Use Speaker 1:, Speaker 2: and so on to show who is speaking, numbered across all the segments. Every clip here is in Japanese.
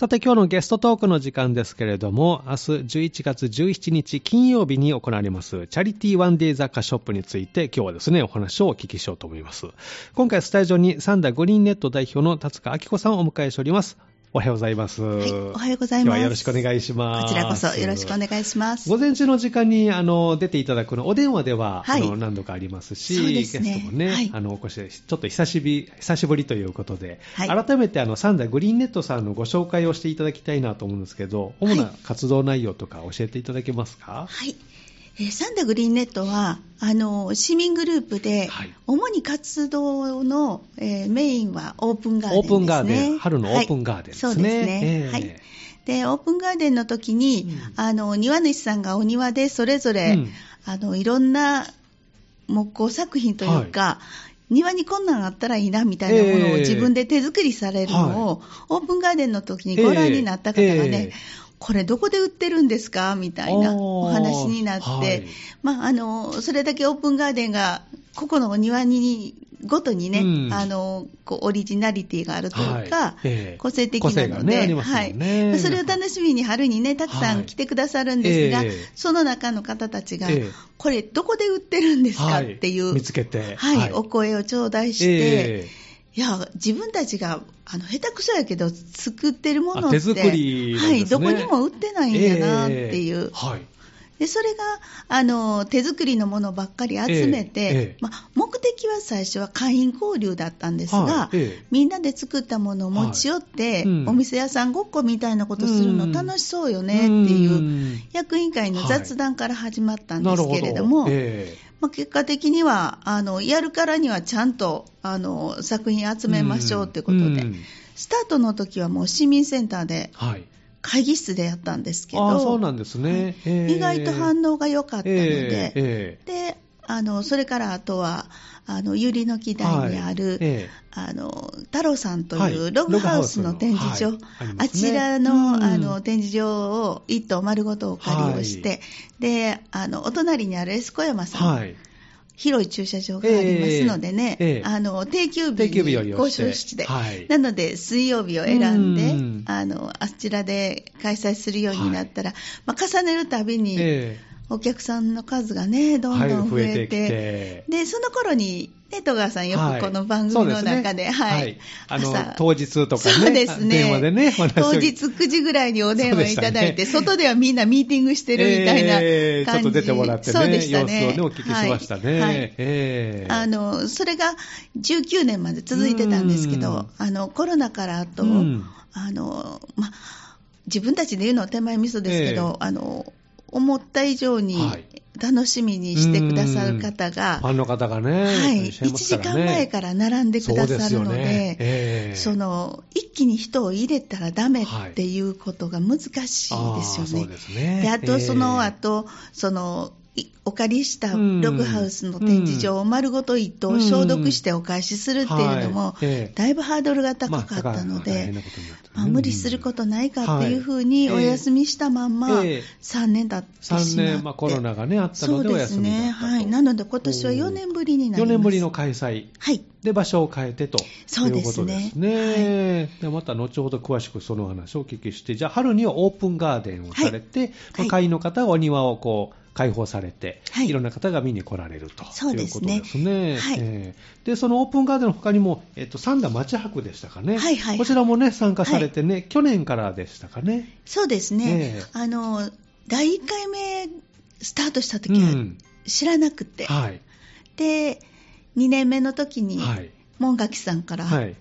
Speaker 1: さて今日のゲストトークの時間ですけれども、明日11月17日金曜日に行われますチャリティーワンデー雑貨ショップについて今日はですね、お話をお聞きしようと思います。今回スタジオにサンダーグリーンネット代表の達川明子さんをお迎えしております。おはようございます。
Speaker 2: はい、おはようございます。
Speaker 1: 今日はよろしくお願いします。
Speaker 2: こちらこそよろしくお願いします。
Speaker 1: 午前中の時間にあの出ていただくの、お電話では、
Speaker 2: はい
Speaker 1: あの何度かありますし、
Speaker 2: ね
Speaker 1: ゲストもね、
Speaker 2: はい
Speaker 1: あのお越しちょっと久しぶり久しぶりということで、
Speaker 2: はい
Speaker 1: 改めてあのサンダーグリーンネットさんのご紹介をしていただきたいなと思うんですけど、主な活動内容とか教えていただけますか？
Speaker 2: はい。えーサンダグリーンネットは、あの、市民グループで、
Speaker 1: はい。
Speaker 2: 主に活動の、えーメインはオープンガーデン
Speaker 1: オ
Speaker 2: ですね。
Speaker 1: ープンガーデン、春のオープンガーデンですね。
Speaker 2: はいそうですね。
Speaker 1: ええ。
Speaker 2: はい。で、オープンガーデンの時に、
Speaker 1: うん。
Speaker 2: あの、庭主さんがお庭でそれぞれ、
Speaker 1: うん。
Speaker 2: あの、いろんな木工作品というか、庭にこんなんあったらいいなみたいなものを
Speaker 1: ええ。
Speaker 2: 自分で手作りされるのを、オープンガーデンの時にご覧になった方がね、
Speaker 1: ええ
Speaker 2: これどこで売ってるんですか？みたいな
Speaker 1: お
Speaker 2: 話になって、
Speaker 1: はい。
Speaker 2: まあ、あの、それだけオープンガーデンが、個々のお庭に、ごとにね、
Speaker 1: うん。
Speaker 2: あの、こう、オリジナリティがあるというか、
Speaker 1: はい。ええ。
Speaker 2: 個性的なので、
Speaker 1: がねね。
Speaker 2: はい。それを楽しみに春にね、たくさ
Speaker 1: はい
Speaker 2: ん来てくださるんですが、
Speaker 1: ええ。
Speaker 2: その中の方たちが、
Speaker 1: ええ。
Speaker 2: これどこで売ってるんですか、
Speaker 1: はい。
Speaker 2: っていう、
Speaker 1: 見つけて。
Speaker 2: はい、
Speaker 1: はい。
Speaker 2: お声を頂戴して、
Speaker 1: え
Speaker 2: いや、自分たちが、あの、下手くそやけど、作ってるものって、
Speaker 1: ね。
Speaker 2: はい、どこにも売ってないんやなっていう。
Speaker 1: ええはい。
Speaker 2: で、それが、あの、手作りのものばっかり集めて、
Speaker 1: ええええ。
Speaker 2: まあ、目的は最初は会員交流だったんですが、
Speaker 1: はいええ。
Speaker 2: みんなで作ったものを持ち寄って、
Speaker 1: はい。うん。
Speaker 2: お店屋さんごっこみたいなことするの
Speaker 1: うん
Speaker 2: 楽しそうよねっていう、
Speaker 1: うん。
Speaker 2: 役員会の雑談から始まったんです。けれども、
Speaker 1: え
Speaker 2: まあ、結果的にはあのやるからにはちゃんとあの作品集めましょうということで、
Speaker 1: うん。
Speaker 2: スタートの時はもう市民センターで
Speaker 1: はい。
Speaker 2: 会議室でやったんですけど、
Speaker 1: そうなんですね。ええ
Speaker 2: 意外と反応が良かったので、
Speaker 1: えええ
Speaker 2: であのそれからあとはあの百合の木台にある、
Speaker 1: はいええ。
Speaker 2: あの太郎さんと
Speaker 1: はい。いう
Speaker 2: ログハウスの展示場、
Speaker 1: はい。あり
Speaker 2: あちらの,、
Speaker 1: うん。
Speaker 2: あの展示場を一棟丸ごとお借りをして、
Speaker 1: は
Speaker 2: であのお隣にあるエスコ山さん、
Speaker 1: はい。
Speaker 2: 広い駐車場がありますのでね、
Speaker 1: ええ。ええ。
Speaker 2: あの定休日に交渉して、
Speaker 1: はい。
Speaker 2: なので水曜日を選んで、
Speaker 1: うん。
Speaker 2: あのあちらで開催するようになったら、まあ、重ねるたびに、
Speaker 1: え
Speaker 2: お客さんの数がね、どんどん増えて、
Speaker 1: はい増えて
Speaker 2: で、その頃に、ね、戸川さんよ
Speaker 1: はい。
Speaker 2: くこの番組の中で、はい。
Speaker 1: あの
Speaker 2: 朝、
Speaker 1: 当日とかね。
Speaker 2: そうですね。
Speaker 1: 電話でね、
Speaker 2: 当日9時ぐらいにお電話いただいて、
Speaker 1: ね。
Speaker 2: 外ではみんなミーティングしてるみたいな感じ、
Speaker 1: ええちょっと出てもらってね、
Speaker 2: そうでしたね。
Speaker 1: 様子をね、お聞きしましたね。
Speaker 2: はい。はい。
Speaker 1: ええ
Speaker 2: あの、それが19年まで続いてたんですけ
Speaker 1: うん。
Speaker 2: ど、あの、コロナから後、
Speaker 1: うん。
Speaker 2: あの、ま、自分たちで言うのは手前味噌ですけど、あの、思った以上に
Speaker 1: はい。
Speaker 2: 楽しみにしてくださる方が、
Speaker 1: ファンの方がね、
Speaker 2: はい、
Speaker 1: いらっしゃい
Speaker 2: 1
Speaker 1: ますからね。
Speaker 2: 時間前から並んでくださるの
Speaker 1: でね。ええ。
Speaker 2: その一気に人を入れたらダメっていうことが難しいですよ
Speaker 1: ああそう
Speaker 2: ね。
Speaker 1: ですね。
Speaker 2: であと、
Speaker 1: ええ
Speaker 2: その後、そのいお借りしたログハウスの展示場を丸ごと一棟消毒してお返しするっていうのもだいぶハードルが高かったので
Speaker 1: まあ
Speaker 2: 無理することないかっていうふうに
Speaker 1: はい
Speaker 2: お休みしたまんま
Speaker 1: ええ
Speaker 2: 3年経ってしまって。
Speaker 1: 3年、まあ、コロナがね、あったのでお
Speaker 2: そうですね。
Speaker 1: 休みだったと。
Speaker 2: はい。なので今年は4年ぶりになり
Speaker 1: 4
Speaker 2: ます。
Speaker 1: 年ぶりの開催。
Speaker 2: はい。
Speaker 1: で、場所を変えてという
Speaker 2: ですね
Speaker 1: ことですね。でまた後ほど詳しくその話をお聞きして、じゃあ春にはオープンガーデンをされて、
Speaker 2: はい
Speaker 1: まあ会員の方はお庭をこう開放されて、
Speaker 2: はい
Speaker 1: いろんな方が見に来られるということ
Speaker 2: ですね
Speaker 1: ですね。
Speaker 2: はい
Speaker 1: えーで、そのオープンガーデンの他にも、えっと、三田町博でしたかね。
Speaker 2: はいはい
Speaker 1: こちらもね、参加されてね、去年からでしたかね。
Speaker 2: そうですね。
Speaker 1: ええ
Speaker 2: あの、第1回目スタートした時は
Speaker 1: うん
Speaker 2: 知らなくて、
Speaker 1: はい。
Speaker 2: で、2年目の時に、
Speaker 1: はい。
Speaker 2: 門垣さんから、
Speaker 1: はい。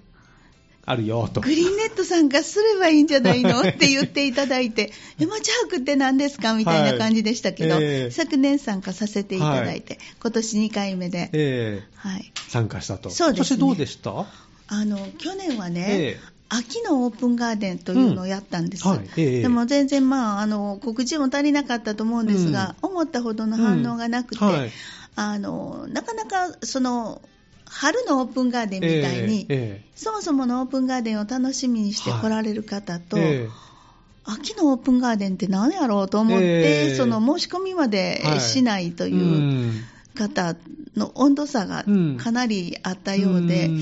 Speaker 1: あるよと。
Speaker 2: グリーンネット参加すればいいんじゃないの？って言っていただいて、え、町博って何ですか？みたいな感じでしたけど、
Speaker 1: はい。ええ
Speaker 2: 昨年参加させていただいて、今年2回目で、
Speaker 1: え
Speaker 2: はい。
Speaker 1: ー参加したと。
Speaker 2: そうですね。
Speaker 1: 今年どうでした？
Speaker 2: あの、去年はね、
Speaker 1: ええ。
Speaker 2: 秋のオープンガーデンというのをやったんです。
Speaker 1: うんはい。ええ。
Speaker 2: でも全然、まあ、あの、告知も足りなかったと思うんですが、思ったほどの反応がなくて、
Speaker 1: うん。はい。
Speaker 2: あの、なかなか、その、春のオープンガーデンみたいに、
Speaker 1: え
Speaker 2: そもそものオープンガーデンを楽しみにして来られる方と、
Speaker 1: ええ。
Speaker 2: 秋のオープンガーデンって何やろうと思って、
Speaker 1: ええ。
Speaker 2: その申し込みまで
Speaker 1: はい
Speaker 2: しないと
Speaker 1: え
Speaker 2: いううん。方の温度差がかなりあったようで、
Speaker 1: ん。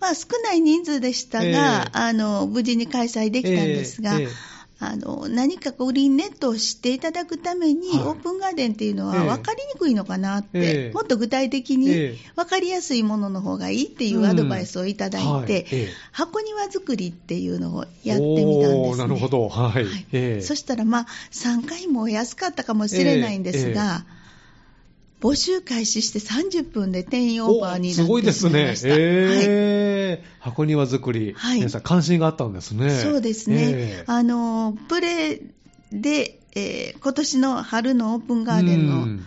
Speaker 2: ままあ、少ない人数でしたが、
Speaker 1: ええ。
Speaker 2: あの無事に開催できたんですが、
Speaker 1: ええええ
Speaker 2: あの何かグリーンネットを知っていただくために、
Speaker 1: はい。
Speaker 2: オープンガーデンっていうの
Speaker 1: ええ。
Speaker 2: は分かりにくいのかなって、
Speaker 1: ええ。
Speaker 2: もっと具体的に
Speaker 1: ええ。
Speaker 2: 分かりやすいものの方がいいっていうアドバイスをいただいて、
Speaker 1: うんはい。ええ。
Speaker 2: 箱庭作りっていうのをやってみたんです、ね。
Speaker 1: なるほど。はい。
Speaker 2: はい。
Speaker 1: ええ。
Speaker 2: そしたら、まあ、3回も安かったかもしれないんですが、募集開始して30分で定員オーバーにな
Speaker 1: おすごい
Speaker 2: って
Speaker 1: ですね
Speaker 2: しまいま。した。はい。
Speaker 1: ええ箱庭作り、
Speaker 2: はい。
Speaker 1: 皆さん関心があったんですね。
Speaker 2: そうですね、
Speaker 1: ええ。
Speaker 2: あのプレで、えー今年の春のオープンガーデン
Speaker 1: う
Speaker 2: の
Speaker 1: ん。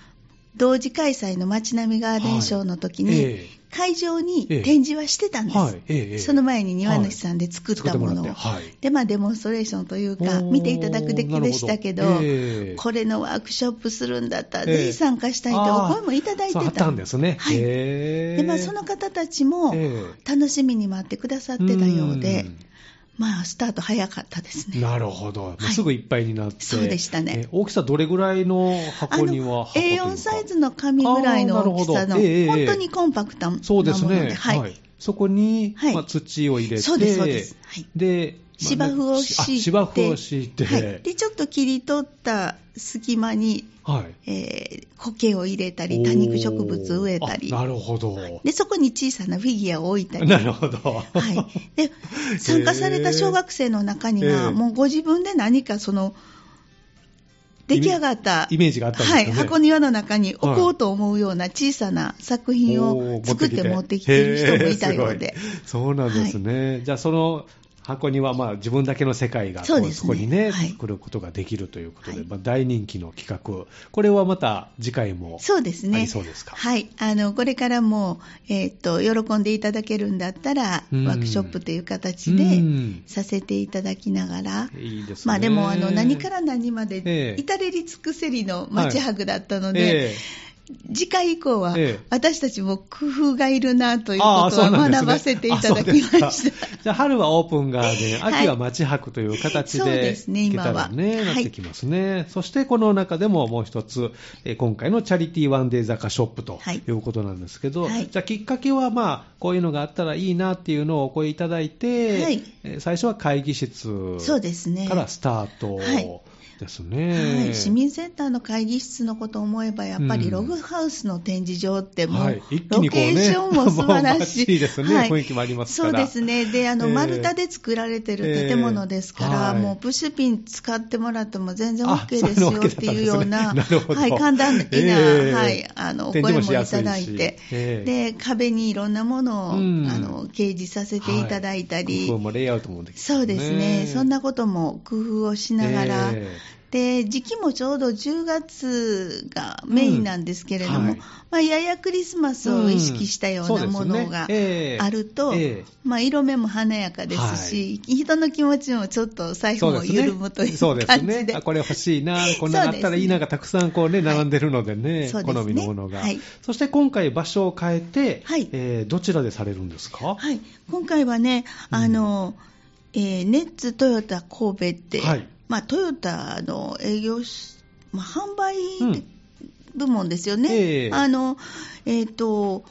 Speaker 2: 同時開催の街並みガーデンショーの時に、
Speaker 1: ええ
Speaker 2: 会場に
Speaker 1: ええ。
Speaker 2: 展示はしてたんです、
Speaker 1: はい。ええええ。
Speaker 2: その前に庭主さんで作ったものを、
Speaker 1: はい。
Speaker 2: でまあ、デモンストレーションというか、見ていただくだけでしたけど、これのワークショップするんだったら、
Speaker 1: ええ。
Speaker 2: ぜひ参加したいとお声もいただいてた。
Speaker 1: んですね。
Speaker 2: はい。でまあ、その方たちも
Speaker 1: え。
Speaker 2: 楽しみに待ってくださってたようで、
Speaker 1: うん
Speaker 2: まあ、スタート早かったですね。
Speaker 1: なるほど。
Speaker 2: はい。
Speaker 1: すぐいっぱいになって。
Speaker 2: そうでしたね。
Speaker 1: え大きさどれぐらいの箱には箱というか。
Speaker 2: A4 サイズの紙ぐらいの大きさの、
Speaker 1: ええ
Speaker 2: 本当にコンパクトなもので、
Speaker 1: そうですね。
Speaker 2: はい。
Speaker 1: そこに、
Speaker 2: はい。
Speaker 1: まあ、土を入れて、
Speaker 2: そうですそうです。はい。
Speaker 1: で、まあ
Speaker 2: 芝生を敷いて、
Speaker 1: あ芝生を敷いて、
Speaker 2: はい、でちょっと切り取った隙間に、
Speaker 1: はい。
Speaker 2: えー苔を入れたり、多肉植物を植えたり。
Speaker 1: あ、なるほど。
Speaker 2: でそこに小さなフィギュアを置いたり。
Speaker 1: なるほど。
Speaker 2: はい、で 参加された小学生の中には、
Speaker 1: ええ
Speaker 2: もうご自分で何かその出来上がった
Speaker 1: イメージがあったんですかね。
Speaker 2: はい、箱庭の中に置こうと思うような小さな作品を作って持ってきている人もいたようで。
Speaker 1: そうなんですね。じゃあ、その箱にはまあ自分だけの世界がこ
Speaker 2: そうですね
Speaker 1: こにね、
Speaker 2: はい
Speaker 1: 作ることができるということで、
Speaker 2: はい
Speaker 1: まあ、大人気の企画、これはまた次回も
Speaker 2: そうですね。
Speaker 1: ありそうですか？
Speaker 2: はい。あの、これからも、えーっと、喜んでいただけるんだったら、
Speaker 1: うん
Speaker 2: ワークショップという形
Speaker 1: う
Speaker 2: で
Speaker 1: ん
Speaker 2: させていただきながら、
Speaker 1: いいですね。
Speaker 2: まあでも、あの、何から何まで
Speaker 1: ええ、
Speaker 2: 至れり尽くせりの街博だったので、
Speaker 1: え
Speaker 2: 次回以降は
Speaker 1: ええ、
Speaker 2: 私たちも工夫がいるなということは
Speaker 1: そうなんですね。
Speaker 2: 学ばせていただきました。
Speaker 1: じゃあ、春はオープンガーデン、
Speaker 2: はい。
Speaker 1: 秋は街博という形
Speaker 2: そう
Speaker 1: で、
Speaker 2: ですね
Speaker 1: いけたらね、
Speaker 2: 今は
Speaker 1: なってきますね。そして、この中でももう一つ、えー今回のチャリティーワンデー坂ショップと
Speaker 2: はい。
Speaker 1: いうことなんですけど、
Speaker 2: はい。
Speaker 1: じゃあ、きっかけは、まあ、こういうのがあったらいいなっていうのをお声いただいて、最初は会議室。からスタート
Speaker 2: はい
Speaker 1: ですね。
Speaker 2: はい、市民センターの会議室のことを思えば、やっぱ
Speaker 1: うん。
Speaker 2: りログハウスの展示場ってもう、
Speaker 1: はい。一気
Speaker 2: ロ
Speaker 1: にこうね
Speaker 2: ケーションも素晴らしい。
Speaker 1: チリですね。雰囲気もありますから。
Speaker 2: そうですね。で、あの、
Speaker 1: ええ
Speaker 2: 丸太で作られてる建物ですから、
Speaker 1: ええはい
Speaker 2: もうプッシュピン使ってもらっても全然
Speaker 1: あ
Speaker 2: OK ですよっていうような、
Speaker 1: そういうの OK だったんですね。な
Speaker 2: はい、簡単な、
Speaker 1: ええ
Speaker 2: はい、あの、お声もい
Speaker 1: た
Speaker 2: だいて、
Speaker 1: ええ
Speaker 2: で、壁にいろんなものを、
Speaker 1: うん。
Speaker 2: あの、掲示させていただいたり、そうですね、そんなことも工夫をしながら、
Speaker 1: え
Speaker 2: で時期もちょうど10月がメインなんですけれども、
Speaker 1: うんはい。
Speaker 2: まあ、ややクリスマスを意識したようなものがあると、
Speaker 1: ええ。ええ。
Speaker 2: まあ、色目も華やかですし、人の気持ちもちょっと財布も緩むという
Speaker 1: そうです
Speaker 2: 感じで。
Speaker 1: ね。あこれ欲しいな、こんなのあったらいいながたくさんこうね、並んでるのでね、
Speaker 2: そうですね。
Speaker 1: 好みのものが。
Speaker 2: はい。
Speaker 1: そして今回場所を変えて、
Speaker 2: はい。
Speaker 1: えーどちらでされるんですか？
Speaker 2: はい、今回はね、あの、えーネッツトヨタ神戸って、
Speaker 1: はい
Speaker 2: まあ、トヨタの営業し、まあ、販売
Speaker 1: うん
Speaker 2: 部門ですよね。
Speaker 1: ええ。
Speaker 2: あの、えっ、と、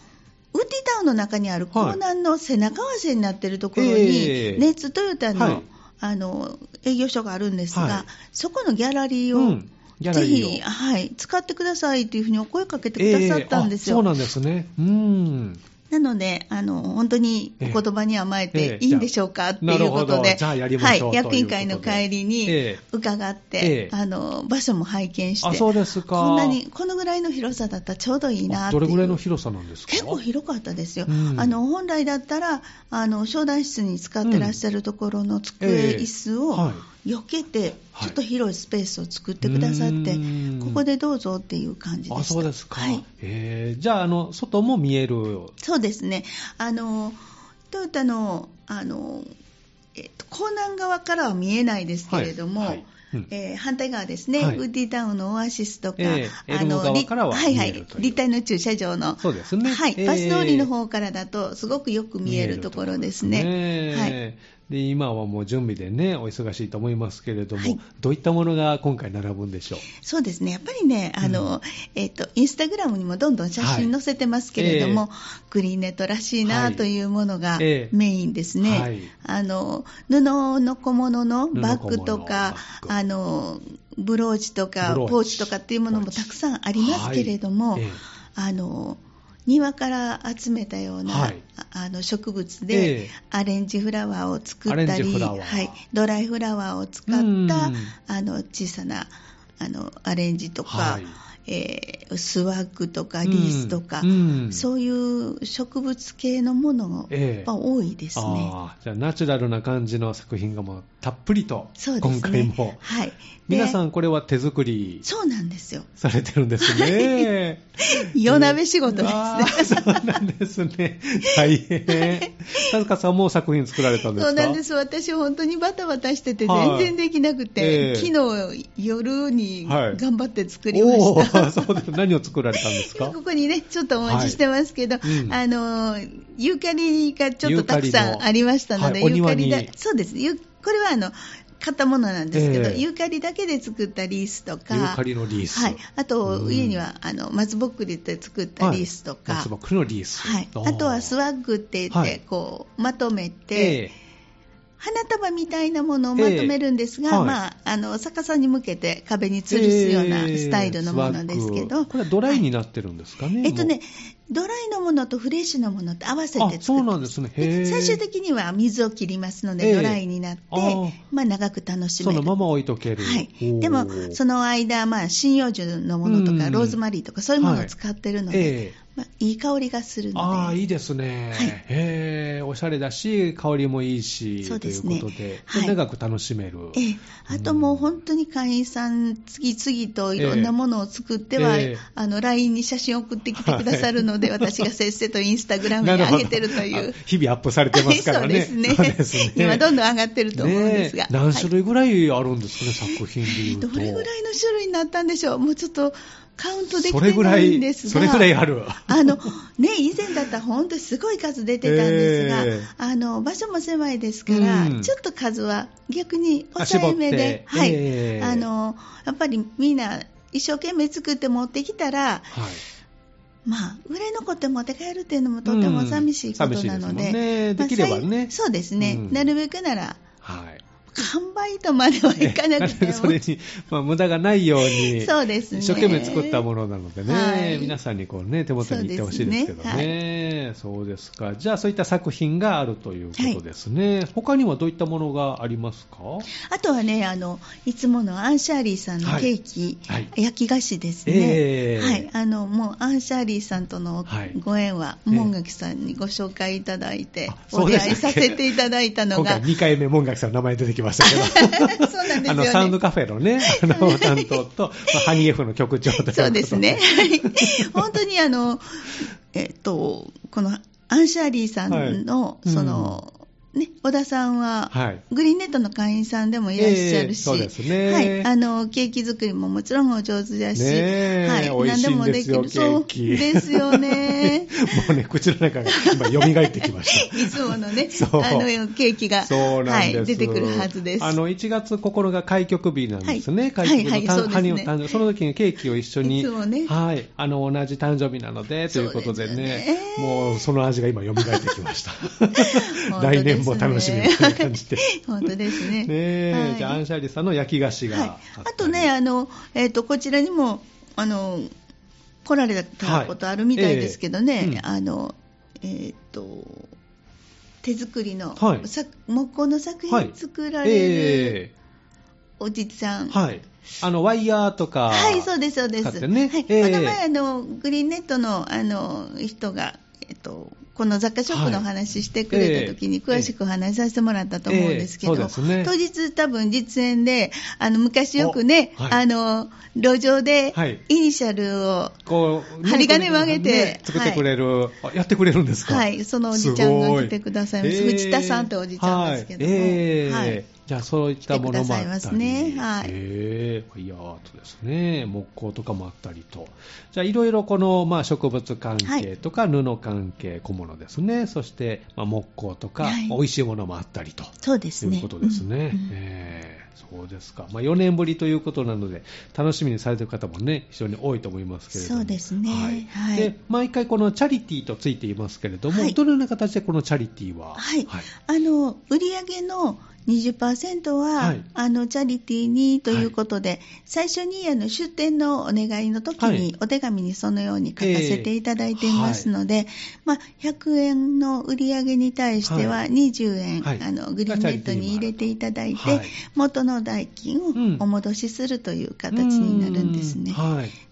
Speaker 2: ウッディタウンの中にある港南の背中合わせになっているところに、
Speaker 1: ええ。
Speaker 2: ネッツトヨタの,、
Speaker 1: はい。
Speaker 2: あの営業所があるんですが、
Speaker 1: はい。
Speaker 2: そこのギャラリーを、ぜひ、はい、使ってくださいというふうにお声かけてくださったんですよ。
Speaker 1: えーあそうなんですね。うん。
Speaker 2: なので、あの、本当にお言葉に甘え
Speaker 1: え
Speaker 2: て
Speaker 1: え
Speaker 2: いいんでしょうかって
Speaker 1: なるほど。
Speaker 2: いうことで、はい、役員会の帰りに
Speaker 1: ええ。
Speaker 2: 伺って、
Speaker 1: ええ。
Speaker 2: あの、場所も拝見して、
Speaker 1: あ、そうですか。
Speaker 2: こんなに、このぐらいの広さだったらちょうどいいなって
Speaker 1: どれぐらいの広さなんですか？
Speaker 2: 結構広かったですよ。
Speaker 1: うん。
Speaker 2: あの、本来だったら、あの、商談室に使ってらっしゃるところの机、
Speaker 1: ええ。
Speaker 2: 椅子を
Speaker 1: はい
Speaker 2: 避けて、
Speaker 1: はい
Speaker 2: ちょっと広いスペースを作ってくださって
Speaker 1: うん、
Speaker 2: ここでどうぞっていう感じでした。
Speaker 1: あ、そうですか。
Speaker 2: はい。
Speaker 1: えーじゃあ、あの、外も見える。
Speaker 2: そうですね。あの、トヨタの、あの、えっと、江南側からは見えないですけれども、
Speaker 1: はいはいうん
Speaker 2: えー反対側ですね、
Speaker 1: はい
Speaker 2: ウッディタウンのオアシスとか、
Speaker 1: ええエルム側からは
Speaker 2: りはいはい立体の駐車場の、
Speaker 1: そうですね
Speaker 2: はい、
Speaker 1: ええ
Speaker 2: バス通りの方からだと、すごくよく見えるところですね。はい。
Speaker 1: で今はもう準備でね、お忙しいと思いますけれども、
Speaker 2: はい。
Speaker 1: どういったものが今回並ぶんでしょう？
Speaker 2: そうですね、やっぱりね、あの、
Speaker 1: うん。
Speaker 2: えっ、と、インスタグラムにもどんどん写真載せてますけれども、
Speaker 1: はい。
Speaker 2: グリーンネットらしい
Speaker 1: は
Speaker 2: ない。というものが
Speaker 1: ええ。
Speaker 2: メインですね。
Speaker 1: はい。
Speaker 2: あの、布の小物のバッグと
Speaker 1: 布
Speaker 2: かあの、ブローチとかポーチとかっていうものもたくさんありますけれども、あの、庭から集めたような、
Speaker 1: はい。
Speaker 2: ああの植物
Speaker 1: え
Speaker 2: で
Speaker 1: え
Speaker 2: アレンジフラワーを作ったり、はい、ドライフラワーを使った
Speaker 1: うん。
Speaker 2: あの小さなあのアレンジとか、
Speaker 1: はい。
Speaker 2: えースワッグとかリースとか、
Speaker 1: うん。
Speaker 2: そういう植物系のものが多いですね。
Speaker 1: あー。じゃあナチュラルな感じの作品がもうたっぷりと。今回も。
Speaker 2: はい。で
Speaker 1: 皆さんこれは手作り
Speaker 2: そうなんですよ。
Speaker 1: されてるんですね。
Speaker 2: 夜鍋仕事ですね。
Speaker 1: そうなんですね。大変。さずかさんも作品作られたんですか？
Speaker 2: そうなんです。私本当にバタバタしてて
Speaker 1: はい
Speaker 2: 全然できなくて、
Speaker 1: ええ
Speaker 2: 昨日夜に
Speaker 1: はい
Speaker 2: 頑張って作りました。
Speaker 1: おーそうです。何を作られたんですか？
Speaker 2: ここにね、ちょっとお待ちしてますけど、
Speaker 1: はいうん
Speaker 2: あの、ユーカリがちょっとたくさんありましたので、
Speaker 1: はいお庭
Speaker 2: ユーカリだ
Speaker 1: に、
Speaker 2: そうです。ユこれはあの、買ったものなんですけど、
Speaker 1: ええ。
Speaker 2: ユーカリだけで作ったリースとか、
Speaker 1: ユーカリのリース。
Speaker 2: はい。あと、
Speaker 1: うん。
Speaker 2: 家には、あの、松ぼっくりで作ったリースとか、
Speaker 1: 松ぼっくりのリース。
Speaker 2: はい。
Speaker 1: ー。
Speaker 2: あとはスワッグって言って、
Speaker 1: はい。
Speaker 2: こう、まとめて、
Speaker 1: え
Speaker 2: 花束みたいなものをまとめるんですが、
Speaker 1: ええ。はい。
Speaker 2: まあ、あの逆さに向けて壁に吊るすようなスタイルのものですけど、
Speaker 1: これはドライになってるんですかね。
Speaker 2: えっとね、ドライのものとフレッシュのものと合わせて作って
Speaker 1: あ、そうなんですね。
Speaker 2: 最終的には水を切りますので、
Speaker 1: ええ。
Speaker 2: ドライになって、まあ、長く楽しめる。
Speaker 1: そのまま置いとける。
Speaker 2: はい。でも、その間、まあ、針葉樹のものとか、
Speaker 1: うん。
Speaker 2: ローズマリーとか、そういうものを使ってるので、
Speaker 1: ええ
Speaker 2: まあ、いい香りがするので、
Speaker 1: ああ、いいですね。
Speaker 2: はい。
Speaker 1: へえ、おしゃれだし、香りもいいし、
Speaker 2: そうですね。
Speaker 1: ということで、
Speaker 2: はい。
Speaker 1: 長く楽しめる。
Speaker 2: ええ、あともう本当に会員さん、次々といろんなものを作っては、
Speaker 1: ええ。
Speaker 2: あの LINE に写真を送ってきてくださるので、私がせっせとインスタグラムに上げてるという。
Speaker 1: あ。日々アップされてますからね。
Speaker 2: そうですね。
Speaker 1: す ね。
Speaker 2: 今、どんどん上がってると思うんですが。
Speaker 1: ねえ。何種類ぐらいあるんですかね、
Speaker 2: はい。
Speaker 1: 作品でいうと。
Speaker 2: どれぐらいの種類になったんでしょう、もうちょっとカウントできてないんで
Speaker 1: い、
Speaker 2: すが、
Speaker 1: それぐらいある。
Speaker 2: あのね、以前だったら本当にすごい数出てたんですが、
Speaker 1: ええ。
Speaker 2: あの場所も狭いですから、
Speaker 1: うん。
Speaker 2: ちょっと数は逆に
Speaker 1: あ
Speaker 2: 抑えめではい。
Speaker 1: ええ。
Speaker 2: あのやっぱりみんな一生懸命作って持ってきたら、
Speaker 1: はい。
Speaker 2: まあ、売れ残って持って帰るっていうのもとても寂しいことなので、
Speaker 1: うんでね
Speaker 2: まあ
Speaker 1: できればね。
Speaker 2: 最そうですね、
Speaker 1: うん。
Speaker 2: なるべくなら
Speaker 1: はい。
Speaker 2: 完売とまではいかなくても、
Speaker 1: それに、まあ、無駄がないように、
Speaker 2: そうですね。
Speaker 1: 一生懸命作ったものなのでね、
Speaker 2: はい。
Speaker 1: 皆さんにこう、ね、手元に行ってほしいですけどね。そうですか。じゃあ、そういった作品があるということですね。他にはどういったものがありますか？
Speaker 2: あとはねあの、いつものアンシャーリーさんのケーキ、
Speaker 1: はい。
Speaker 2: 焼き菓子ですね、
Speaker 1: ええ。
Speaker 2: はい、あのもうアンシャーリーさんとの
Speaker 1: はい。
Speaker 2: ご縁は、
Speaker 1: ええ。
Speaker 2: 門垣さんにご紹介いただいて
Speaker 1: あ、そ
Speaker 2: お出会いさせていただいたのが。
Speaker 1: 今回、2回目、門垣さんの名前出てきましたけど。
Speaker 2: そうなんですよね。
Speaker 1: あの、サウンドカフェのね、あの、担当と、まあハニー F の局長という
Speaker 2: そうですね。はい。本当にあの、えっと、このアンシャーリーさんの、
Speaker 1: はい。
Speaker 2: その、ね、小田さんは、
Speaker 1: はい。
Speaker 2: グリーンネットの会員さんでもいらっしゃるし、
Speaker 1: ええそうですね。
Speaker 2: はい、あの、ケーキ作りももちろんお上手だし、
Speaker 1: ねえ
Speaker 2: はい、何でもできる。そうですよね。
Speaker 1: もうね、口の中が今、蘇ってきました。
Speaker 2: いつものね、あの、ケーキが、はい、出てくるはずです。
Speaker 1: あの、1月9日開局日なんですね。
Speaker 2: はい。
Speaker 1: 開局の
Speaker 2: はいはいね。
Speaker 1: その時にケーキを一緒に、
Speaker 2: いつもね。
Speaker 1: はい、あの、同じ誕生日なので、ということで
Speaker 2: そうで
Speaker 1: ね
Speaker 2: ね、
Speaker 1: もうその味が今蘇ってきました。来年も楽しみみたいな感じで。
Speaker 2: 本当ですね。
Speaker 1: ねじゃあ、アンシャリさんの焼き菓子が
Speaker 2: はい。
Speaker 1: あ
Speaker 2: あとね、あのえー、とこちらにもあの来られたことあるみたいですけどね、
Speaker 1: はい。ええ。うん。
Speaker 2: あのえー、と手作りの、
Speaker 1: はい。
Speaker 2: さ木工の作
Speaker 1: はい。
Speaker 2: 品作られる
Speaker 1: え
Speaker 2: おじさん。
Speaker 1: えはい。あの、ワイヤーとか。
Speaker 2: はい、そうです、そうです。
Speaker 1: 使ってね。
Speaker 2: はい、
Speaker 1: ええ。
Speaker 2: この前、あの、グリーンネットの、あの、人が、えっと、この雑貨ショップのお話してくれた時に、詳しくお話しさせてもらったと思うんですけど、当日多分実演で、あの、昔よくね、あの、路上で
Speaker 1: はい、
Speaker 2: イニシャルを、針金曲げて
Speaker 1: ね作ってくれる、あやってくれるんですか？
Speaker 2: はい、そのおじちゃんが来てくださいます。藤田さんっておじちゃんですけども。
Speaker 1: はいじゃあそういったものもあったり。
Speaker 2: 来てくださいますねはい
Speaker 1: ええいやーとですね、木工とかもあったりと。じゃあいろいろこの、まあ、植物関係とか布関係、小物ですね。そして、まあ、木工とか、
Speaker 2: はい
Speaker 1: 美味しいものもあったりと。
Speaker 2: そうですね。
Speaker 1: ということですね。
Speaker 2: うんうん
Speaker 1: えーそうですか。まあ、4年ぶりということなので、楽しみにされている方もね、非常に多いと思いますけれども。
Speaker 2: そうですね
Speaker 1: はい。
Speaker 2: はい
Speaker 1: で、毎回このチャリティーとついていますけれども、
Speaker 2: はい
Speaker 1: どのような形でこのチャリティーは？
Speaker 2: はい
Speaker 1: はい。
Speaker 2: あの売上の20%は、
Speaker 1: はい。
Speaker 2: あのチャリティーにということで、最初にあの出店のお願いの時
Speaker 1: はい。
Speaker 2: に、お手紙にそのように書かせていただいていますので、まあ、100円の売上に対しては
Speaker 1: はい。
Speaker 2: 20円、
Speaker 1: はい。
Speaker 2: あのグリーンネットに入れていただいて、
Speaker 1: はい
Speaker 2: 元の代金を
Speaker 1: うん
Speaker 2: お戻しするという形になるんですね。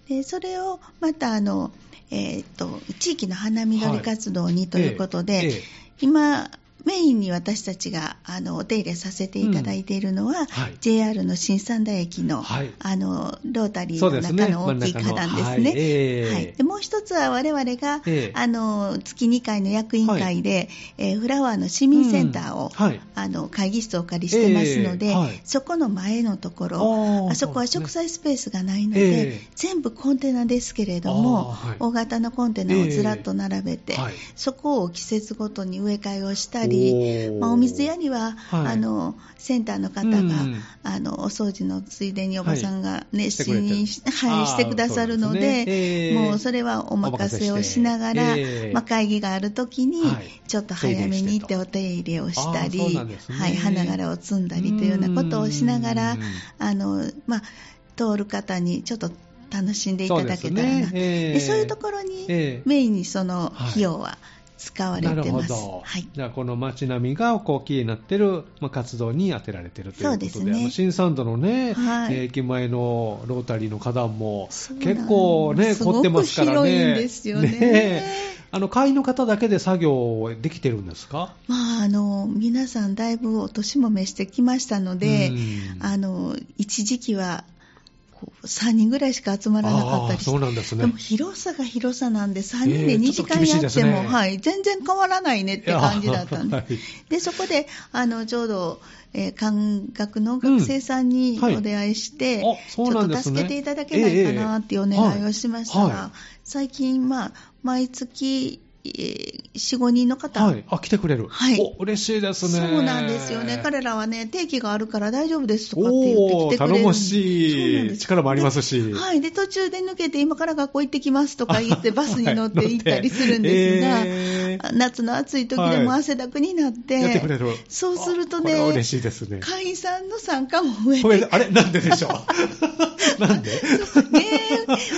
Speaker 2: でそれをまたあの、えーと地域の花緑活動にということで、
Speaker 1: ええ。ええ。
Speaker 2: 今、メインに私たちがあのお手入れさせていただいているのは、
Speaker 1: はい。
Speaker 2: JR の新三田駅の,、
Speaker 1: はい。
Speaker 2: あのロータリーの中の大きい花壇です
Speaker 1: はい。
Speaker 2: ね。
Speaker 1: ええ。
Speaker 2: はい。でもう一つは我々が、
Speaker 1: ええ。
Speaker 2: あの月2回の役員会で、えーフラワーの市民センターを、
Speaker 1: うんはい。
Speaker 2: あの会議室をお借りしてますので、
Speaker 1: ええ。はい。
Speaker 2: そこの前のところ、
Speaker 1: あ
Speaker 2: そこは植栽スペースがないの
Speaker 1: え
Speaker 2: で、
Speaker 1: え
Speaker 2: 全部コンテナですけれども、大型のコンテナをずらっと並べて、そこを季節ごとに植え替えをしたり、
Speaker 1: おー。
Speaker 2: まあ、お水やりは、
Speaker 1: はい。
Speaker 2: あのセンターの方が、
Speaker 1: うん
Speaker 2: あのお掃除のついでにおばさんが熱心にし,、はい、してくださるので
Speaker 1: ね。ええ
Speaker 2: もうそれはお任せをしながら、
Speaker 1: ええ
Speaker 2: まあ、会議があるときに、
Speaker 1: はい。
Speaker 2: ちょっと早めに行ってお手入れをしたり、
Speaker 1: ね。
Speaker 2: はい、花柄を摘んだりというようなことをしながら
Speaker 1: うん、
Speaker 2: あのまあ、通る方にちょっと楽しんでいただけたらな。
Speaker 1: そうね。ええ
Speaker 2: でそういうところに
Speaker 1: ええ
Speaker 2: メインにその費用は使われてます。
Speaker 1: ほど。
Speaker 2: はい。
Speaker 1: じゃあ、この街並みがこう綺麗になってる、まあ、活動に当てられてるということで、
Speaker 2: そうですね。
Speaker 1: 新サンドのね、
Speaker 2: はい。
Speaker 1: えー駅前のロータリーの花壇も結構ね、凝ってますからね。
Speaker 2: 広いんですよね。
Speaker 1: えあの会員の方だけで作業できてるんですか？
Speaker 2: まあ、あの皆さんだいぶお年も召してきましたので
Speaker 1: うん、
Speaker 2: あの一時期は3人ぐらいしか集まらなかったりして。
Speaker 1: あーそうなんですね。
Speaker 2: でも広さが広さなんで3人で
Speaker 1: ええ
Speaker 2: 2時間や
Speaker 1: っと厳しいですね。
Speaker 2: っても、はい、全然変わらないねって感じだったんで。
Speaker 1: はい。
Speaker 2: でそこであのちょうど、えー漢学の学生さんにお出会いして、
Speaker 1: うなんですね。
Speaker 2: ちょっと助けていただけないかなっていうお願いをしましたら、
Speaker 1: ええはい。
Speaker 2: 最近、まあ、毎月、えー4、5人の方、
Speaker 1: はい。あ、来てくれる。
Speaker 2: はい
Speaker 1: お、嬉しいですね。
Speaker 2: そうなんですよね。彼らはね、定期があるから大丈夫ですとかって言って
Speaker 1: おー
Speaker 2: きてくれる。
Speaker 1: 頼もしい力もありますし
Speaker 2: ではい。で、途中で抜けて今から学校行ってきますとか言って バスに乗って行ったりするんですが、
Speaker 1: えー
Speaker 2: 夏の暑い時でも汗だくになって、
Speaker 1: やってくれる。
Speaker 2: そうするとね、
Speaker 1: 嬉しいですね。
Speaker 2: 会員さんの参加も増えて、
Speaker 1: あれなんででしょう？なんで？
Speaker 2: ね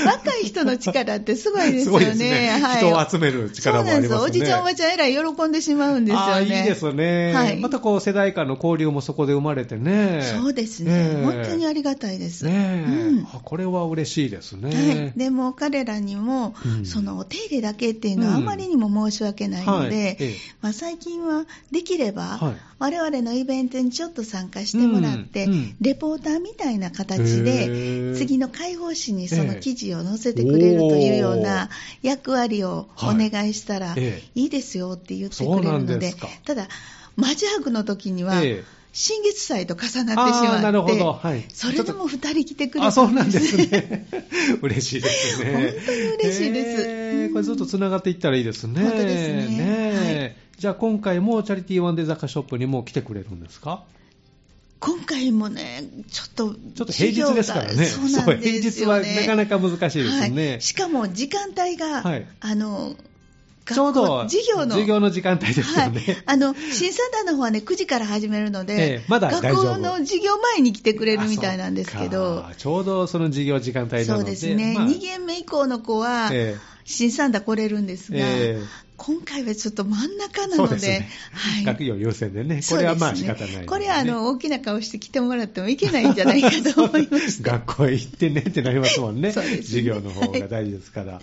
Speaker 2: 若い人の力ってすごいですよね。
Speaker 1: ね。
Speaker 2: はい。
Speaker 1: 人を集める力もありますね。
Speaker 2: そうなんですよ。おじちゃんおばちゃんえらい喜んでしまうんですよね。
Speaker 1: いいですね。
Speaker 2: はい
Speaker 1: またこう世代間の交流もそこで生まれてね。
Speaker 2: そうですね。
Speaker 1: ええ
Speaker 2: 本当にありがたいです。
Speaker 1: ねえ、
Speaker 2: うん
Speaker 1: あこれは嬉しいですね。
Speaker 2: はい、でも彼らにも、
Speaker 1: うん
Speaker 2: そのお手入れだけっていうのはあまりにも申し訳ないので、
Speaker 1: はいええ。
Speaker 2: まあ、最近はできれば、
Speaker 1: はい。
Speaker 2: 我々のイベントにちょっと参加してもらって、
Speaker 1: うんうん。
Speaker 2: レポーターみたいな形
Speaker 1: へ
Speaker 2: で
Speaker 1: え。
Speaker 2: 次の会報誌にその
Speaker 1: ええ
Speaker 2: 記事を載せてくれるというような役割をお願いしたら、
Speaker 1: はい。ええ。
Speaker 2: いいですよって言ってくれるので
Speaker 1: んで
Speaker 2: ただマジ博の時には、
Speaker 1: ええ
Speaker 2: 新月祭と重なってしまって
Speaker 1: なるほどはい
Speaker 2: それでも2人来てくれた
Speaker 1: あ、そうなんですね。嬉しいですね。
Speaker 2: 本当に嬉しいです
Speaker 1: へーこれずっとつながっていったらいいですね。
Speaker 2: 本当ですね
Speaker 1: えじゃあ今回もチャリティーワンデー雑貨ショップにも来てくれるんですか？
Speaker 2: 今回もね、ちょっと、
Speaker 1: ちょっと平日ですからね。
Speaker 2: そうなんですよ、ね。
Speaker 1: 平日はなかなか難しいですね。
Speaker 2: はいしかも時間帯が、
Speaker 1: はい
Speaker 2: あの、
Speaker 1: ちょうど
Speaker 2: 授業の。
Speaker 1: 授業の時間帯ですよね。
Speaker 2: はい、あの新三段の方はね9時から始めるので、
Speaker 1: ええまだ
Speaker 2: 学校の授業前に来てくれるみたいなんですけ
Speaker 1: あ
Speaker 2: ど
Speaker 1: ちょうどその授業時間帯なので。
Speaker 2: そうですね、
Speaker 1: まあ
Speaker 2: 2限目以降の子は、
Speaker 1: え
Speaker 2: 新三段来れるんですが、
Speaker 1: ええ
Speaker 2: 今回はちょっと真ん中なので、
Speaker 1: そうですね。
Speaker 2: はい
Speaker 1: 学業優先でね。これはまあ仕方ないね、
Speaker 2: これはあの大きな顔して来てもらってもいけないんじゃないかと思いまして。
Speaker 1: 学校へ行ってねってなりますもんね。授業の方が大事ですから。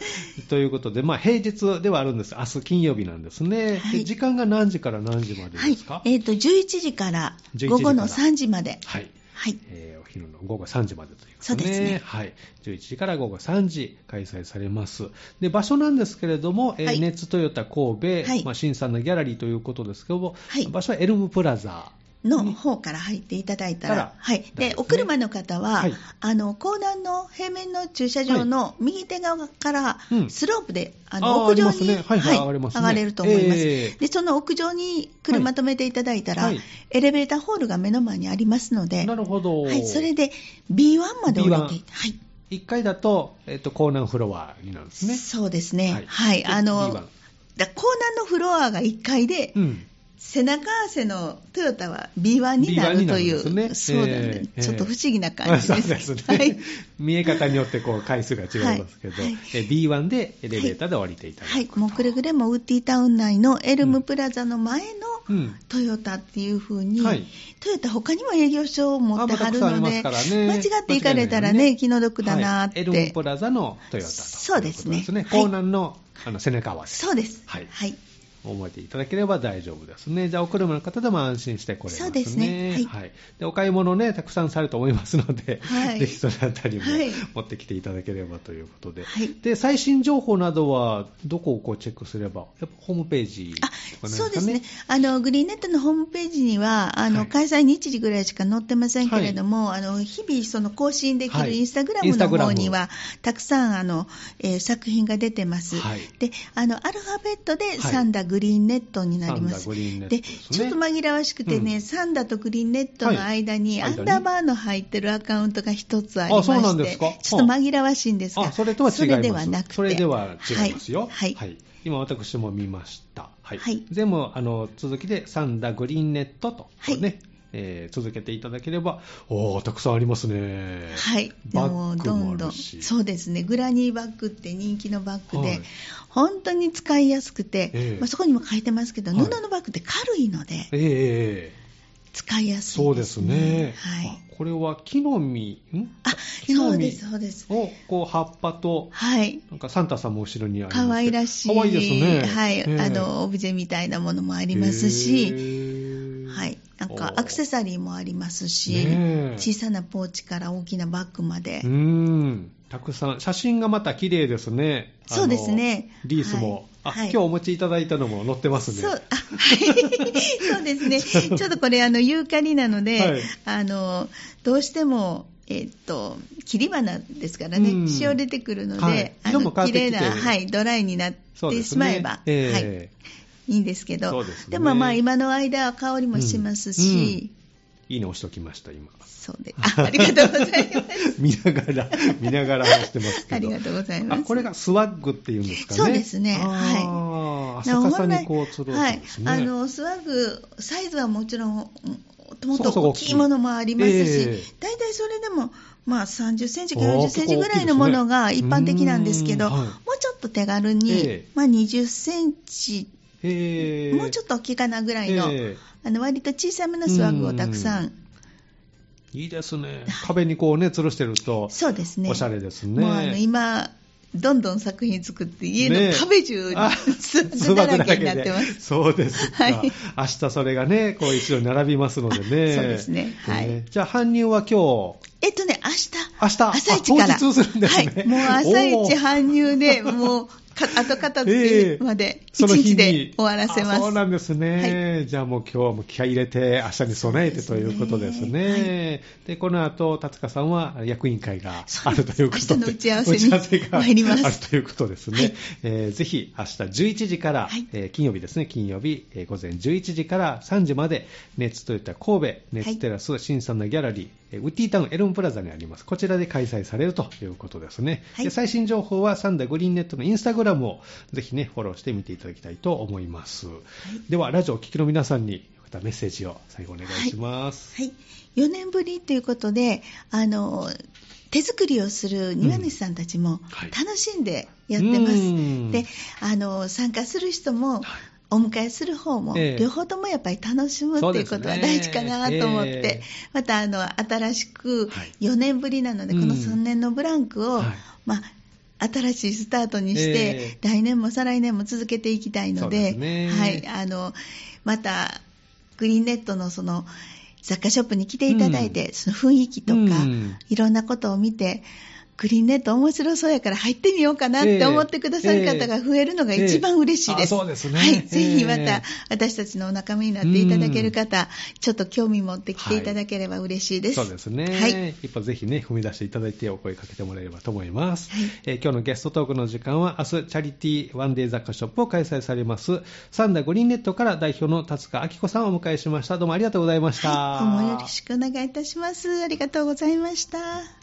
Speaker 1: ということで、まあ平日ではあるんです。明日金曜日なんですね。
Speaker 2: はい
Speaker 1: で時間が何時から何時まで
Speaker 2: はい
Speaker 1: ですか、
Speaker 2: えっ、と11時から
Speaker 1: 11時から
Speaker 2: 午後の3時まで。
Speaker 1: はい。
Speaker 2: はい。
Speaker 1: えーお昼の午後3時までということ
Speaker 2: そうですね
Speaker 1: はい。11時から午後3時開催されます。で、場所なんですけれども、えー
Speaker 2: はい
Speaker 1: ネッツトヨタ神戸、
Speaker 2: はい
Speaker 1: まあ、新さんのギャラリーということですけども、
Speaker 2: はい
Speaker 1: 場所はエルムプラザ
Speaker 2: の方から入っていただいたら、はい。で、お車の方は、
Speaker 1: はい
Speaker 2: あの、公団の平面の駐車場の右手側から
Speaker 1: うん、
Speaker 2: スロープで、あ
Speaker 1: あ
Speaker 2: の、
Speaker 1: ー
Speaker 2: 屋上に、
Speaker 1: はいはい上がれ
Speaker 2: ると思います。
Speaker 1: ええ
Speaker 2: で、その屋上に車止めていただいたら、
Speaker 1: はい
Speaker 2: エレベーターホールが目の前にありますので、
Speaker 1: なるほど。
Speaker 2: はい、それで B1 まで降り
Speaker 1: B1
Speaker 2: てはい。
Speaker 1: 1階だと、えっと、コーナーフロアになるんですね。
Speaker 2: そうですね。
Speaker 1: はい
Speaker 2: はい。あの、
Speaker 1: B1
Speaker 2: だコーナーのフロアが1階で、
Speaker 1: うん。
Speaker 2: 背中合わせのトヨタは B1 にな
Speaker 1: B1 にな
Speaker 2: るという、
Speaker 1: ね。
Speaker 2: そうなんです、
Speaker 1: ええ
Speaker 2: ちょっと不思議な感じです。
Speaker 1: ですね、
Speaker 2: はい。
Speaker 1: 見え方によってこう回数が違いますけど、
Speaker 2: はい。はい。
Speaker 1: え B1 でエレベーターで降りていただく。
Speaker 2: はい、もうくれぐれもウッディタウン内のエルムプラザの前の
Speaker 1: うん。
Speaker 2: トヨタっていう風に、
Speaker 1: はい。
Speaker 2: トヨタ他にも営業所を持ってはるので、
Speaker 1: ますからね。
Speaker 2: 間違って行かれたらね、気の毒だなって。
Speaker 1: はい。エルムプラザのトヨタと
Speaker 2: そうですね。
Speaker 1: いこと
Speaker 2: はい。
Speaker 1: コーナーのあの背中合わせ。
Speaker 2: そうです。
Speaker 1: はい。
Speaker 2: はい。
Speaker 1: 覚えていただければ大丈夫ですね。じゃあ、お車の方でも安心してこれますね。
Speaker 2: そうですね。はい。
Speaker 1: で、お買い物ね、たくさんされると思いますので、
Speaker 2: はい。
Speaker 1: ぜひそのあたりも
Speaker 2: はい。
Speaker 1: 持ってきていただければということで。
Speaker 2: はい。
Speaker 1: で、最新情報などは、どこをこうチェックすれば、やっぱホームページとか
Speaker 2: あ
Speaker 1: なん
Speaker 2: そうですね。
Speaker 1: か、
Speaker 2: あのグリーンネットのホームページには、あの
Speaker 1: はい。
Speaker 2: 開催日時ぐらいしか載ってませんけれども、あの日々、その更新でき
Speaker 1: はい。
Speaker 2: るインスタグラムの方には、たくさんあの、えー作品が出てます、
Speaker 1: はい。
Speaker 2: であのアルファベットで
Speaker 1: はい。
Speaker 2: サンダグリーンネットになります。
Speaker 1: サンダグリーンネット
Speaker 2: で
Speaker 1: ね
Speaker 2: ちょっと紛らわしくてね、
Speaker 1: うん
Speaker 2: サンダとグリーンネットの間に、
Speaker 1: はい
Speaker 2: アンダーバーの入ってるアカウントが一つありまして、ちょっと紛らわしいんですが、
Speaker 1: あ、それとは違います。
Speaker 2: それではなくて、
Speaker 1: それでは違いますよ。
Speaker 2: はいはい
Speaker 1: 今私も見ました。はい。
Speaker 2: はい
Speaker 1: 全部、あの、続きで、サンダグリーンネットと、
Speaker 2: はい
Speaker 1: ね、えー続けていただければ、おー、たくさんありますね。
Speaker 2: はい、
Speaker 1: バッグも
Speaker 2: どんどん。そうですね、グラニーバッグって人気のバッグで、
Speaker 1: はい。
Speaker 2: 本当に使いやすくて、
Speaker 1: ええ。
Speaker 2: まあ、そこにも書いてますけど、
Speaker 1: はい。
Speaker 2: 布のバッグって軽いので、
Speaker 1: ええええ
Speaker 2: 使いやすい
Speaker 1: そうですね。
Speaker 2: はい、
Speaker 1: あこれは木の実、ん？
Speaker 2: あ
Speaker 1: 木の実。
Speaker 2: そうです、そうです。
Speaker 1: を、こう、葉っぱと、
Speaker 2: はい。
Speaker 1: なんかサンタさんも後ろにあります
Speaker 2: 可愛らしい、
Speaker 1: 可愛いですね。
Speaker 2: はい。
Speaker 1: ええ。
Speaker 2: あの、オブジェみたいなものもあります
Speaker 1: へ
Speaker 2: し、かアクセサリーもありますし、
Speaker 1: ねえ。
Speaker 2: 小さなポーチから大きなバッグまで、
Speaker 1: うーん、たくさん、写真がまた綺麗ですね。
Speaker 2: そうですね。
Speaker 1: リースも、
Speaker 2: はい。
Speaker 1: 今日お持ちいただいたのも載ってますね。
Speaker 2: そう、あ、はい。そうですね。ちょっとこれ、あの、ユーカリなので、
Speaker 1: はい。
Speaker 2: あの、どうしても、えっと、切り花ですからね、
Speaker 1: うん。
Speaker 2: 塩出てくるので、
Speaker 1: はい。
Speaker 2: あ
Speaker 1: 色も
Speaker 2: 綺麗な、はい、ドライになってしまえば、
Speaker 1: え
Speaker 2: はい、
Speaker 1: え
Speaker 2: いいんですけど、
Speaker 1: ですね
Speaker 2: もまあ、今の間は香りもしますし、
Speaker 1: いいね押しときました、今。
Speaker 2: そうで、あありがとうございます。
Speaker 1: 見ながら、見ながら話してますけど。
Speaker 2: ありがとうございます。
Speaker 1: あ、これがスワッグっていうんですかね。
Speaker 2: そうですね
Speaker 1: はい。
Speaker 2: な
Speaker 1: 逆さにこう、つる
Speaker 2: はい。あのスワグ、サイズはもちろん、もっと大きいものもありますし、
Speaker 1: ええ
Speaker 2: 大体それでも、まあ、30センチか
Speaker 1: あー
Speaker 2: 40センチぐらいのものが一般的なんですけど、
Speaker 1: うーんはい
Speaker 2: もうちょっと手軽に、
Speaker 1: ええ
Speaker 2: まあ、20センチ、もうちょっと大きいかなぐらいの、
Speaker 1: ええ
Speaker 2: あの割と小さめのスワグをたくさん、
Speaker 1: いいですね。壁にこうね、吊るしてると、
Speaker 2: そうですね。
Speaker 1: おしゃれですね。
Speaker 2: もうあの今、どんどん作品作って、家
Speaker 1: ね
Speaker 2: の壁中に
Speaker 1: あ
Speaker 2: スワグだらけになってます。
Speaker 1: そうですか。
Speaker 2: はい
Speaker 1: 明日それがね、こう一度に並びますのでね。
Speaker 2: あそうですねはい
Speaker 1: えーじゃあ搬入は今日、
Speaker 2: えっとね、明日。
Speaker 1: 明日
Speaker 2: 朝一から。
Speaker 1: あ当日するんですね
Speaker 2: はい。もう朝一搬入で、もう、か後片付
Speaker 1: ええ
Speaker 2: けまで、
Speaker 1: その日に
Speaker 2: 一日で終わらせます。
Speaker 1: あそうなんですね。じゃあもう今日はもう気合い入れて、明日に備えてということですね。で、この後、達香さんは役員会があるということで、
Speaker 2: 明日の打ち合わせに参ります
Speaker 1: あるということですね。
Speaker 2: はい
Speaker 1: えーぜひ明日11時から、
Speaker 2: はい
Speaker 1: えー金曜日ですね、金曜日、えー午前11時から3時まで、熱といった神戸、熱テラス新さんのギャラリー、えーウッディタウンエルムプラザにあります。こちらで開催されるということですね。
Speaker 2: はい
Speaker 1: で最新情報はサンダーグリーンネットのインスタグラムをぜひね、フォローしてみていただきたいと思います。では、ラジオをお聞きの皆さんに、またメッセージを最後お願いします。
Speaker 2: はい。4年ぶりということで、あの、手作りをする庭主さんたちも
Speaker 1: はい。
Speaker 2: 楽しんでやってます。
Speaker 1: うん。
Speaker 2: で、あの、参加する人も、
Speaker 1: はい。
Speaker 2: お迎えする方も、
Speaker 1: ええ。
Speaker 2: 両方ともやっぱり楽しむっていうことは大事かなと思って、
Speaker 1: ええ。
Speaker 2: またあの新しく
Speaker 1: はい。
Speaker 2: 4年ぶりなので、
Speaker 1: うん。
Speaker 2: この3年のブランクを、
Speaker 1: はい。
Speaker 2: まあ、新しいスタートにして、
Speaker 1: ええ。
Speaker 2: 来年も再来年も続けていきたいの
Speaker 1: でね。
Speaker 2: はい、あのまたグリーンネットのその雑貨ショップに来ていただいて、その雰囲気とか、
Speaker 1: うん。
Speaker 2: いろんなことを見てグリーンネット面白そうやから入ってみようかなって思ってくださる方が増えるのが一番嬉しいです。
Speaker 1: えーえー、そうですね。
Speaker 2: はい。ぜひまた、私たちのお仲間になっていただける方、ちょっと興味持ってきていただければ嬉しいです。
Speaker 1: はい、そうですね。はい。一歩ぜひね、踏み出していただいてお声かけてもらえればと思います。はい、えー、今日のゲストトークの時間は、明日、チャリティーワンデー雑貨ショップを開催されます、サンダグリーンネットから代表の達川明子さんをお迎えしました。どうもありがとうございました。
Speaker 2: はい、今後よろしくお願いいたします。ありがとうございました。